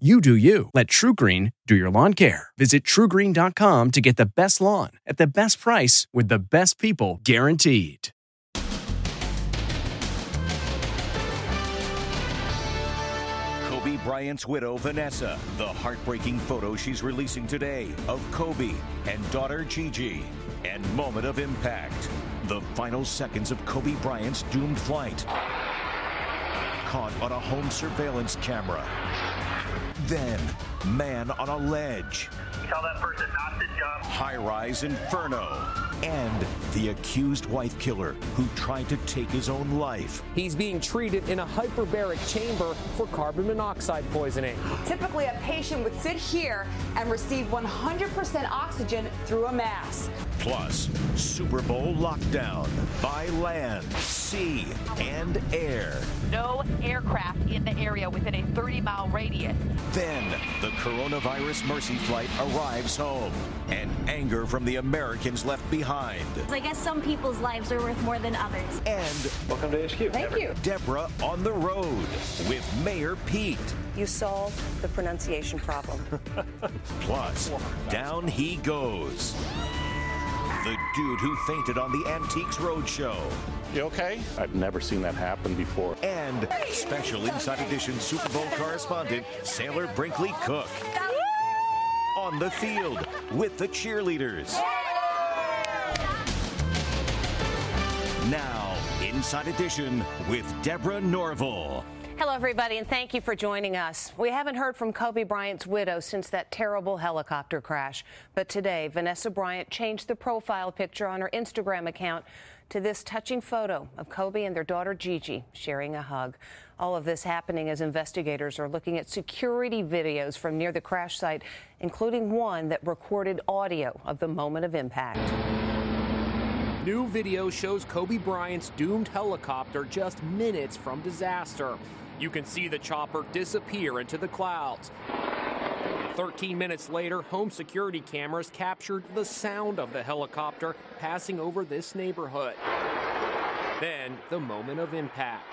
You do you. Let TruGreen do your lawn care. Visit trugreen.com to get the best lawn at the best price with the best people guaranteed. Kobe Bryant's widow, Vanessa, the heartbreaking photo she's releasing today of Kobe and daughter Gigi, and moment of impact. The final seconds of Kobe Bryant's doomed flight. Caught on a home surveillance camera. Then, man on a ledge. Tell that person not to jump. High rise inferno. And the accused wife killer who tried to take his own life. He's being treated in a hyperbaric chamber for carbon monoxide poisoning. Typically, a patient would sit here and receive 100% oxygen through a mask. Plus, Super Bowl lockdown by land, sea, and air. No aircraft in the area within a 30 mile radius. Then the coronavirus mercy flight arrives home, and anger from the Americans left behind. I guess some people's lives are worth more than others. And Welcome to HQ. Thank you. Deborah on the road with Mayor Pete. You solved the pronunciation problem. Plus, down he goes. The dude who fainted on the Antiques Roadshow. You okay? I've never seen that happen before. And special Inside Edition Super Bowl correspondent, Sailor Brinkley Cook. On the field with the cheerleaders. Now, Inside Edition with Deborah Norville. Hello, everybody, and thank you for joining us. We haven't heard from Kobe Bryant's widow since that terrible helicopter crash. But today, Vanessa Bryant changed the profile picture on her Instagram account to this touching photo of Kobe and their daughter Gigi sharing a hug. All of this happening as investigators are looking at security videos from near the crash site, including one that recorded audio of the moment of impact. New video shows Kobe Bryant's doomed helicopter just minutes from disaster. You can see the chopper disappear into the clouds. 13 minutes later, home security cameras captured the sound of the helicopter passing over this neighborhood. Then, the moment of impact.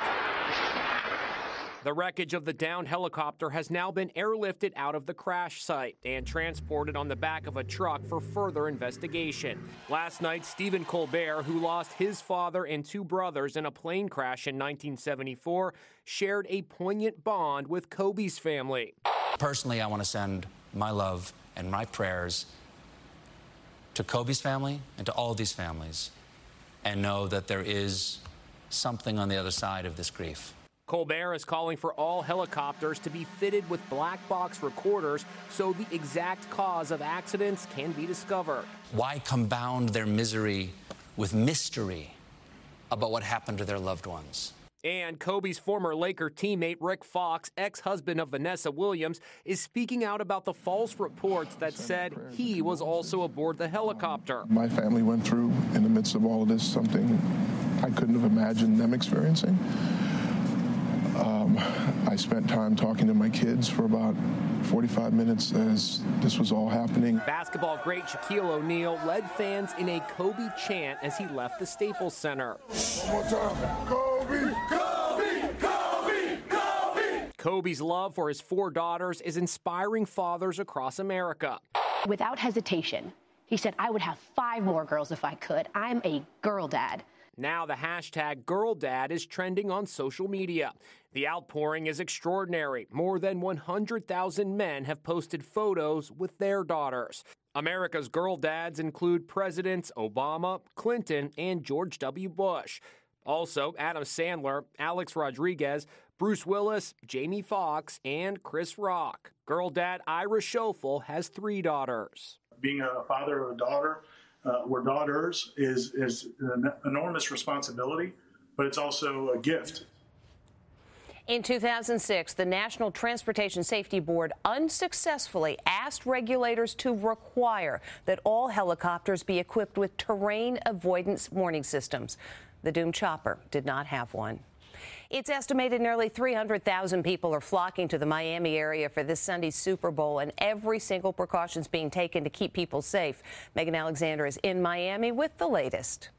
The wreckage of the downed helicopter has now been airlifted out of the crash site and transported on the back of a truck for further investigation. Last night, Stephen Colbert, who lost his father and two brothers in a plane crash in 1974, shared a poignant bond with Kobe's family. Personally, I want to send my love and my prayers to Kobe's family and to all these families and know that there is something on the other side of this grief. Colbert is calling for all helicopters to be fitted with black box recorders so the exact cause of accidents can be discovered. Why compound their misery with mystery about what happened to their loved ones? And Kobe's former Laker teammate Rick Fox, ex husband of Vanessa Williams, is speaking out about the false reports that said he was also aboard the helicopter. My family went through, in the midst of all of this, something I couldn't have imagined them experiencing. Um, I spent time talking to my kids for about 45 minutes as this was all happening. Basketball great Shaquille O'Neal led fans in a Kobe chant as he left the Staples Center. One more time. Kobe! Kobe! Kobe! Kobe! Kobe's love for his four daughters is inspiring fathers across America. Without hesitation, he said, I would have five more girls if I could. I'm a girl dad. Now the hashtag GirlDad is trending on social media. The outpouring is extraordinary. More than 100,000 men have posted photos with their daughters. America's girl dads include Presidents Obama, Clinton, and George W. Bush. Also, Adam Sandler, Alex Rodriguez, Bruce Willis, Jamie Foxx, and Chris Rock. Girl dad Ira Schofel has three daughters. Being a father of a daughter, uh, daughters is is an enormous responsibility, but it's also a gift. In 2006, the National Transportation Safety Board unsuccessfully asked regulators to require that all helicopters be equipped with terrain avoidance warning systems. The doomed chopper did not have one. It's estimated nearly 300,000 people are flocking to the Miami area for this Sunday's Super Bowl, and every single precaution is being taken to keep people safe. Megan Alexander is in Miami with the latest.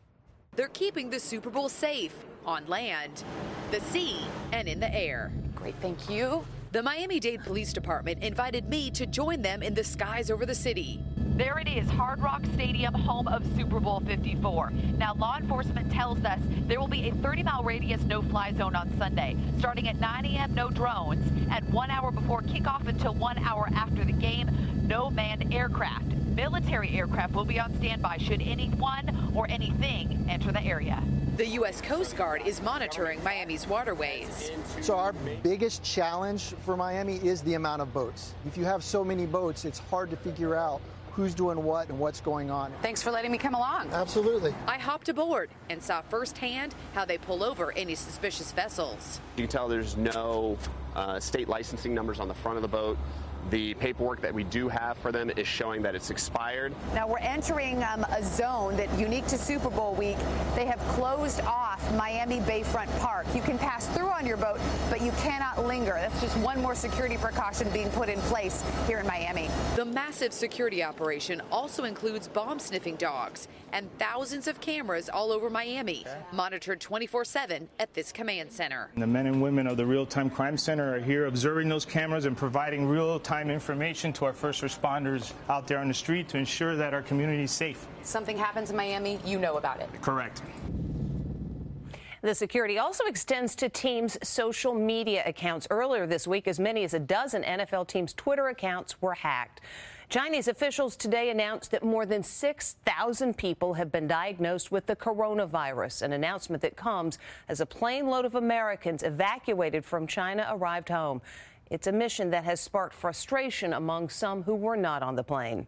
They're keeping the Super Bowl safe on land, the sea, and in the air. Great, thank you. The Miami Dade Police Department invited me to join them in the skies over the city. There it is, Hard Rock Stadium, home of Super Bowl 54. Now, law enforcement tells us there will be a 30 mile radius no fly zone on Sunday. Starting at 9 a.m., no drones, and one hour before kickoff until one hour after the game, no manned aircraft. Military aircraft will be on standby should anyone or anything enter the area. The U.S. Coast Guard is monitoring Miami's waterways. So, our biggest challenge for Miami is the amount of boats. If you have so many boats, it's hard to figure out who's doing what and what's going on. Thanks for letting me come along. Absolutely. I hopped aboard and saw firsthand how they pull over any suspicious vessels. You can tell there's no uh, state licensing numbers on the front of the boat. The paperwork that we do have for them is showing that it's expired. Now we're entering um, a zone that, unique to Super Bowl week, they have closed off Miami Bayfront Park. You can pass through on your boat, but you cannot linger. That's just one more security precaution being put in place here in Miami. The massive security operation also includes bomb sniffing dogs and thousands of cameras all over Miami, monitored 24 7 at this command center. The men and women of the Real Time Crime Center are here observing those cameras and providing real time information to our first responders out there on the street to ensure that our community is safe. Something happens in Miami, you know about it. Correct. The security also extends to teams' social media accounts. Earlier this week, as many as a dozen NFL teams' Twitter accounts were hacked. Chinese officials today announced that more than 6,000 people have been diagnosed with the coronavirus, an announcement that comes as a plane load of Americans evacuated from China arrived home. It's a mission that has sparked frustration among some who were not on the plane.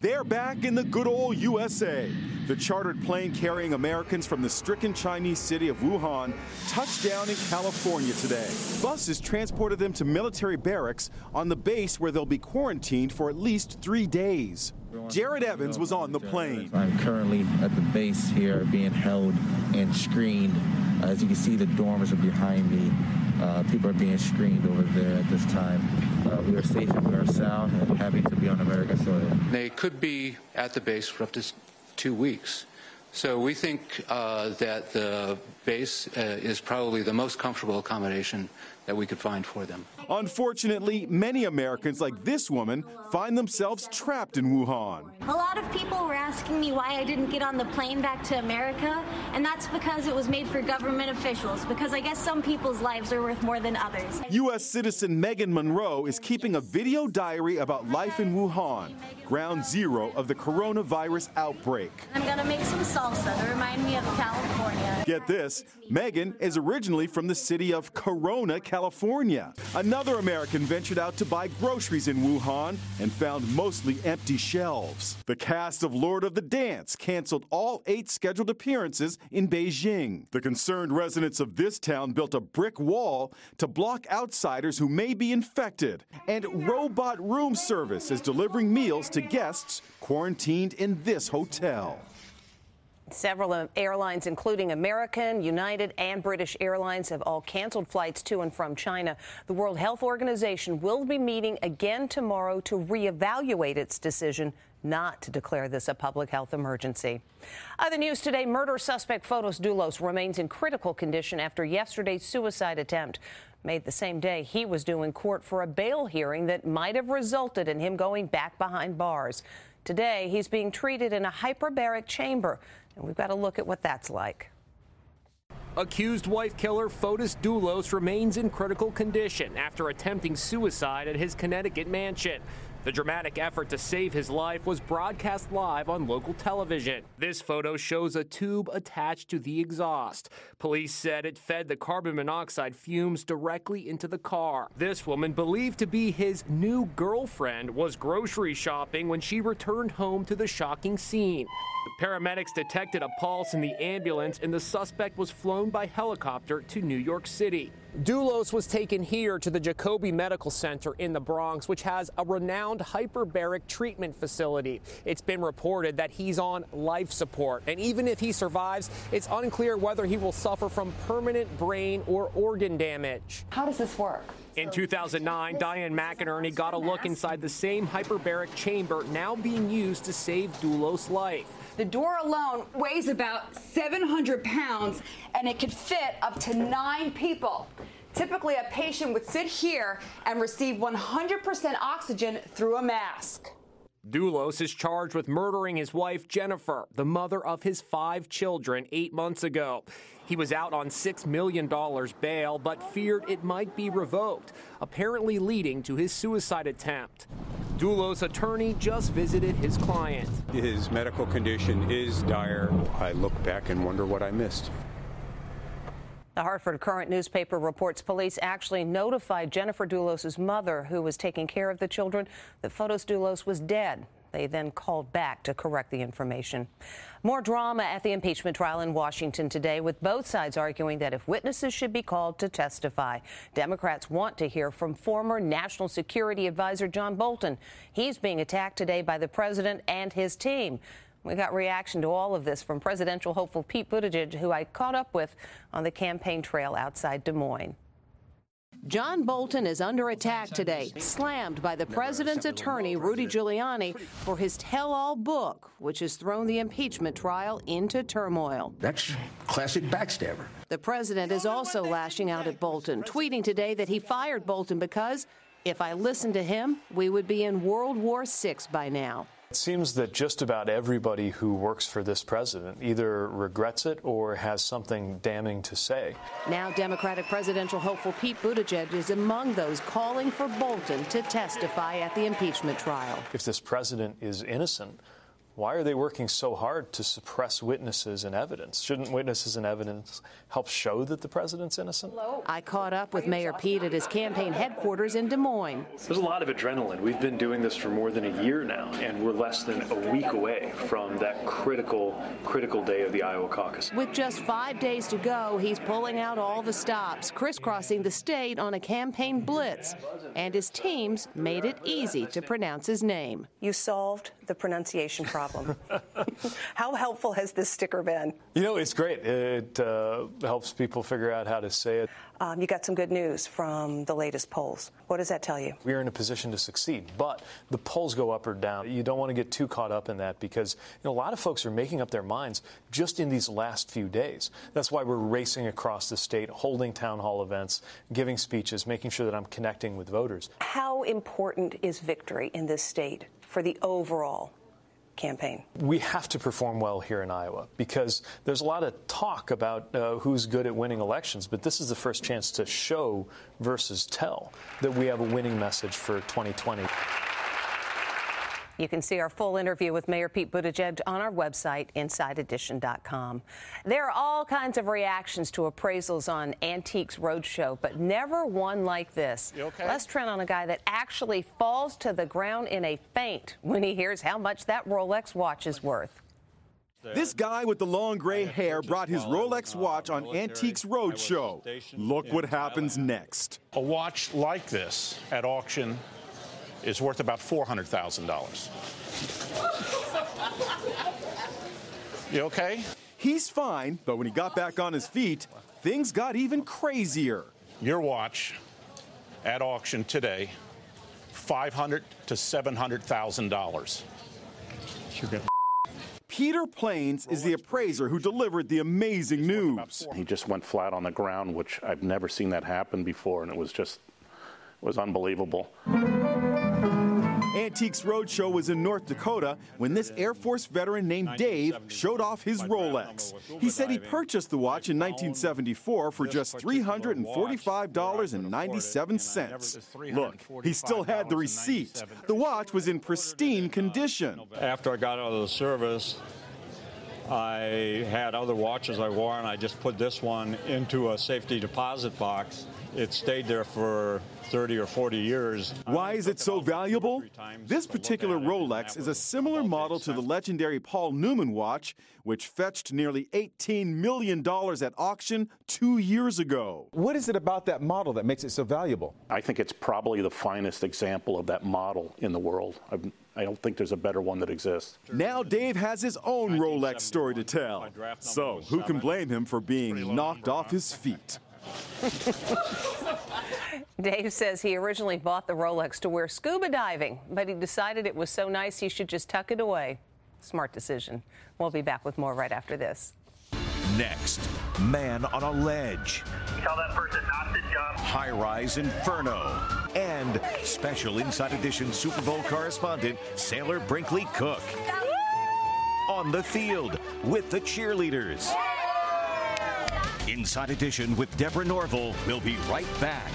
They're back in the good old USA. The chartered plane carrying Americans from the stricken Chinese city of Wuhan touched down in California today. Buses transported them to military barracks on the base where they'll be quarantined for at least three days. Jared Evans was on the plane. I'm currently at the base here being held and screened. As you can see, the dormers are behind me. Uh, people are being screened over there at this time. Uh, we are safe and we are sound and happy to be on American soil. They could be at the base for up to two weeks. So we think uh, that the base uh, is probably the most comfortable accommodation that we could find for them. Unfortunately, many Americans like this woman find themselves trapped in Wuhan. A lot of people were asking me why I didn't get on the plane back to America, and that's because it was made for government officials, because I guess some people's lives are worth more than others. U.S. citizen Megan Monroe is keeping a video diary about life in Wuhan, ground zero of the coronavirus outbreak. I'm gonna make some salsa to remind me of California. Get this Megan is originally from the city of Corona, California. Another American ventured out to buy groceries in Wuhan and found mostly empty shelves. The cast of Lord of the Dance canceled all eight scheduled appearances in Beijing. The concerned residents of this town built a brick wall to block outsiders who may be infected. And robot room service is delivering meals to guests quarantined in this hotel. Several airlines, including American, United, and British Airlines, have all canceled flights to and from China. The World Health Organization will be meeting again tomorrow to reevaluate its decision not to declare this a public health emergency. Other news today murder suspect Fotis Dulos remains in critical condition after yesterday's suicide attempt. Made the same day he was due in court for a bail hearing that might have resulted in him going back behind bars. Today, he's being treated in a hyperbaric chamber. And we've got to look at what that's like. Accused wife killer Fotis Dulos remains in critical condition after attempting suicide at his Connecticut mansion. The dramatic effort to save his life was broadcast live on local television. This photo shows a tube attached to the exhaust. Police said it fed the carbon monoxide fumes directly into the car. This woman, believed to be his new girlfriend, was grocery shopping when she returned home to the shocking scene. The paramedics detected a pulse in the ambulance, and the suspect was flown by helicopter to New York City. Dulos was taken here to the Jacobi Medical Center in the Bronx, which has a renowned hyperbaric treatment facility. It's been reported that he's on life support, and even if he survives, it's unclear whether he will suffer from permanent brain or organ damage. How does this work? In 2009, Diane McInerney got a look inside the same hyperbaric chamber now being used to save Dulos' life. The door alone weighs about 700 pounds and it could fit up to nine people. Typically, a patient would sit here and receive 100% oxygen through a mask. Dulos is charged with murdering his wife, Jennifer, the mother of his five children, eight months ago. He was out on $6 million bail, but feared it might be revoked, apparently leading to his suicide attempt. Dulos' attorney just visited his client. His medical condition is dire. I look back and wonder what I missed. The Hartford Courant newspaper reports police actually notified Jennifer Dulos' mother, who was taking care of the children, that Fotis Dulos was dead. They then called back to correct the information. More drama at the impeachment trial in Washington today, with both sides arguing that if witnesses should be called to testify, Democrats want to hear from former National Security Advisor John Bolton. He's being attacked today by the president and his team. We got reaction to all of this from presidential hopeful Pete Buttigieg, who I caught up with on the campaign trail outside Des Moines. John Bolton is under attack today, slammed by the president's attorney, Rudy Giuliani, for his tell all book, which has thrown the impeachment trial into turmoil. That's classic backstabber. The president is also lashing out at Bolton, tweeting today that he fired Bolton because if I listened to him, we would be in World War VI by now. It seems that just about everybody who works for this president either regrets it or has something damning to say. Now, Democratic presidential hopeful Pete Buttigieg is among those calling for Bolton to testify at the impeachment trial. If this president is innocent, why are they working so hard to suppress witnesses and evidence? Shouldn't witnesses and evidence help show that the president's innocent? I caught up with Mayor Pete at his campaign headquarters in Des Moines. There's a lot of adrenaline. We've been doing this for more than a year now, and we're less than a week away from that critical, critical day of the Iowa caucus. With just five days to go, he's pulling out all the stops, crisscrossing the state on a campaign blitz, and his teams made it easy to pronounce his name. You solved the pronunciation problem. how helpful has this sticker been? You know, it's great. It uh, helps people figure out how to say it. Um, you got some good news from the latest polls. What does that tell you? We are in a position to succeed, but the polls go up or down. You don't want to get too caught up in that because you know, a lot of folks are making up their minds just in these last few days. That's why we're racing across the state, holding town hall events, giving speeches, making sure that I'm connecting with voters. How important is victory in this state for the overall campaign? We have to perform well here in Iowa because there's a lot of talk about uh, who's good at winning elections, but this is the first chance to show versus tell that we have a winning message for 2020. You can see our full interview with Mayor Pete Buttigieg on our website, InsideEdition.com. There are all kinds of reactions to appraisals on Antiques Roadshow, but never one like this. Okay? Let's trend on a guy that actually falls to the ground in a faint when he hears how much that Rolex watch is worth. This guy with the long gray hair brought his Rolex watch on Antiques Roadshow. Look what happens next. A watch like this at auction is worth about $400,000. You okay? He's fine, but when he got back on his feet, things got even crazier. Your watch at auction today, $500 to $700,000. You're getting Peter Planes is the appraiser who delivered the amazing news. He just went flat on the ground, which I've never seen that happen before, and it was just it was unbelievable. Antiques Roadshow was in North Dakota when this Air Force veteran named Dave showed off his Rolex. He said he purchased the watch in 1974 for just $345.97. Look, he still had the receipt. The watch was in pristine condition. After I got out of the service, I had other watches I wore, and I just put this one into a safety deposit box. It stayed there for 30 or 40 years. Why is it so valuable? This particular Rolex is a similar model to the legendary Paul Newman watch, which fetched nearly $18 million at auction two years ago. What is it about that model that makes it so valuable? I think it's probably the finest example of that model in the world. I've, I don't think there's a better one that exists. Now Dave has his own Rolex story to tell. So who can blame him for being knocked off his feet? Dave says he originally bought the Rolex to wear scuba diving, but he decided it was so nice he should just tuck it away. Smart decision. We'll be back with more right after this. Next, man on a ledge. Tell that person not to jump. High rise inferno. And special Inside Edition Super Bowl correspondent, Sailor Brinkley Cook. On the field with the cheerleaders. Inside Edition with Deborah Norville will be right back.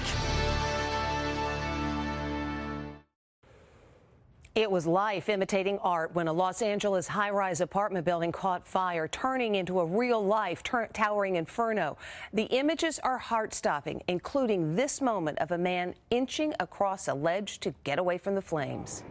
It was life imitating art when a Los Angeles high rise apartment building caught fire, turning into a real life towering inferno. The images are heart stopping, including this moment of a man inching across a ledge to get away from the flames.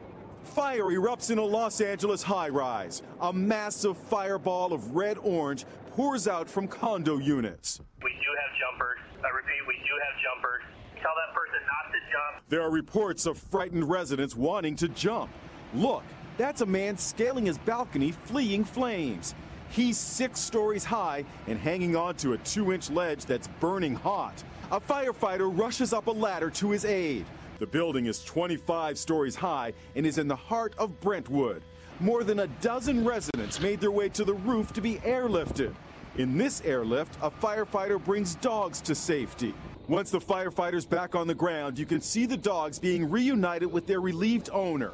Fire erupts in a Los Angeles high rise. A massive fireball of red orange pours out from condo units. We do have jumpers. I repeat, we do have jumpers. Tell that person not to jump. There are reports of frightened residents wanting to jump. Look, that's a man scaling his balcony, fleeing flames. He's six stories high and hanging onto a two inch ledge that's burning hot. A firefighter rushes up a ladder to his aid. The building is 25 stories high and is in the heart of Brentwood. More than a dozen residents made their way to the roof to be airlifted. In this airlift, a firefighter brings dogs to safety. Once the firefighter's back on the ground, you can see the dogs being reunited with their relieved owner.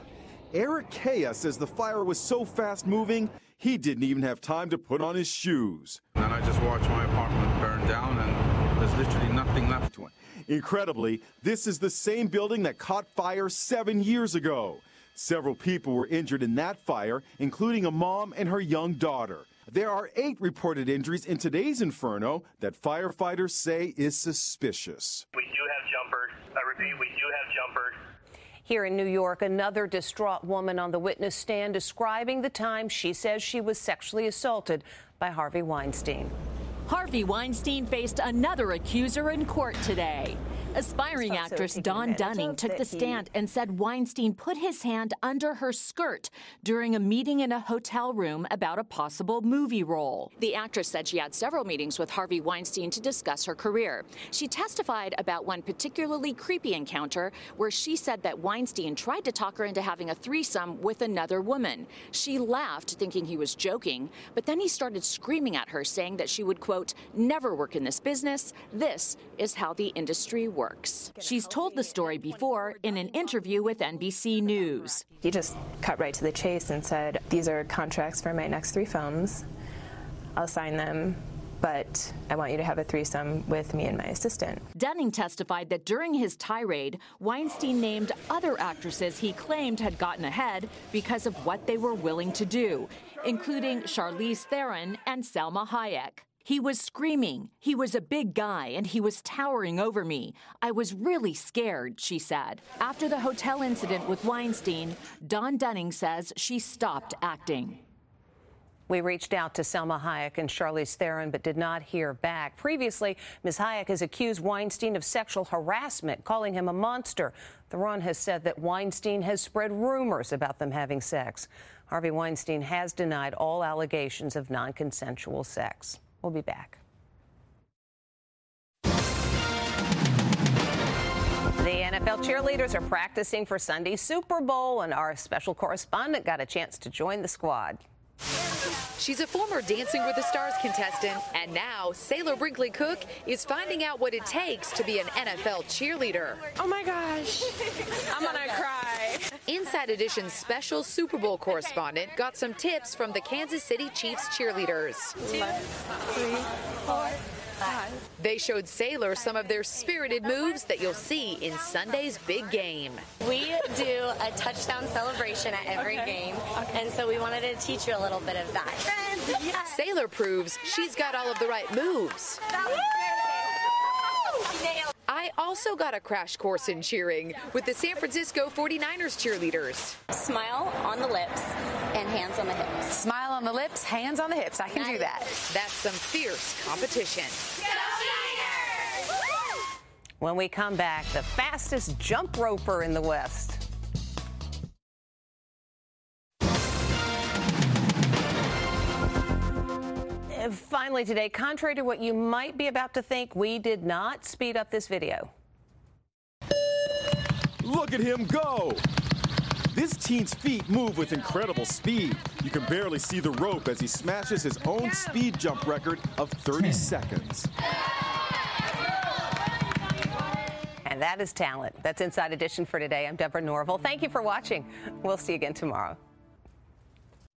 Eric Kea says the fire was so fast moving, he didn't even have time to put on his shoes. And I just watched my apartment burn down, and there's literally nothing left to it. Incredibly, this is the same building that caught fire seven years ago. Several people were injured in that fire, including a mom and her young daughter. There are eight reported injuries in today's inferno that firefighters say is suspicious. We do have jumpers. I repeat, we do have jumpers. Here in New York, another distraught woman on the witness stand describing the time she says she was sexually assaulted by Harvey Weinstein. Harvey Weinstein faced another accuser in court today. Aspiring actress Dawn Dunning took the stand and said Weinstein put his hand under her skirt during a meeting in a hotel room about a possible movie role. The actress said she had several meetings with Harvey Weinstein to discuss her career. She testified about one particularly creepy encounter where she said that Weinstein tried to talk her into having a threesome with another woman. She laughed, thinking he was joking, but then he started screaming at her, saying that she would, quote, never work in this business. This is how the industry works works. She's told the story before in an interview with NBC News. He just cut right to the chase and said, These are contracts for my next three films. I'll sign them but I want you to have a threesome with me and my assistant. Dunning testified that during his tirade, Weinstein named other actresses he claimed had gotten ahead because of what they were willing to do, including Charlize Theron and Salma Hayek. He was screaming. He was a big guy and he was towering over me. I was really scared, she said. After the hotel incident with Weinstein, Dawn Dunning says she stopped acting. We reached out to Salma Hayek and Charlize Theron, but did not hear back. Previously, Ms. Hayek has accused Weinstein of sexual harassment, calling him a monster. Theron has said that Weinstein has spread rumors about them having sex. Harvey Weinstein has denied all allegations of non consensual sex. We'll be back. The NFL cheerleaders are practicing for Sunday's Super Bowl, and our special correspondent got a chance to join the squad. She's a former Dancing with the Stars contestant, and now Sailor Brinkley Cook is finding out what it takes to be an NFL cheerleader. Oh my gosh, I'm gonna cry. Inside Edition's special Super Bowl correspondent got some tips from the Kansas City Chiefs cheerleaders. Two, three, four. They showed Sailor some of their spirited moves that you'll see in Sunday's big game. We do a touchdown celebration at every okay. game, okay. and so we wanted to teach you a little bit of that. Yes. Sailor proves she's got all of the right moves. I also got a crash course in cheering with the San Francisco 49ers cheerleaders. Smile on the lips and hands on the hips. Smile on the lips, hands on the hips. I can do that. That's some fierce competition. When we come back, the fastest jump roper in the West. Finally, today, contrary to what you might be about to think, we did not speed up this video. Look at him go! This teen's feet move with incredible speed. You can barely see the rope as he smashes his own speed jump record of 30 seconds. And that is talent. That's Inside Edition for today. I'm Deborah Norville. Thank you for watching. We'll see you again tomorrow.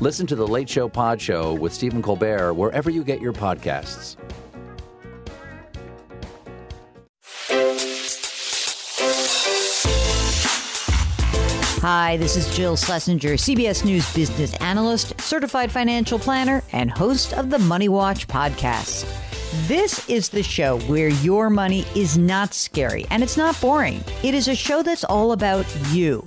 Listen to the Late Show Pod Show with Stephen Colbert wherever you get your podcasts. Hi, this is Jill Schlesinger, CBS News business analyst, certified financial planner, and host of the Money Watch podcast. This is the show where your money is not scary and it's not boring. It is a show that's all about you.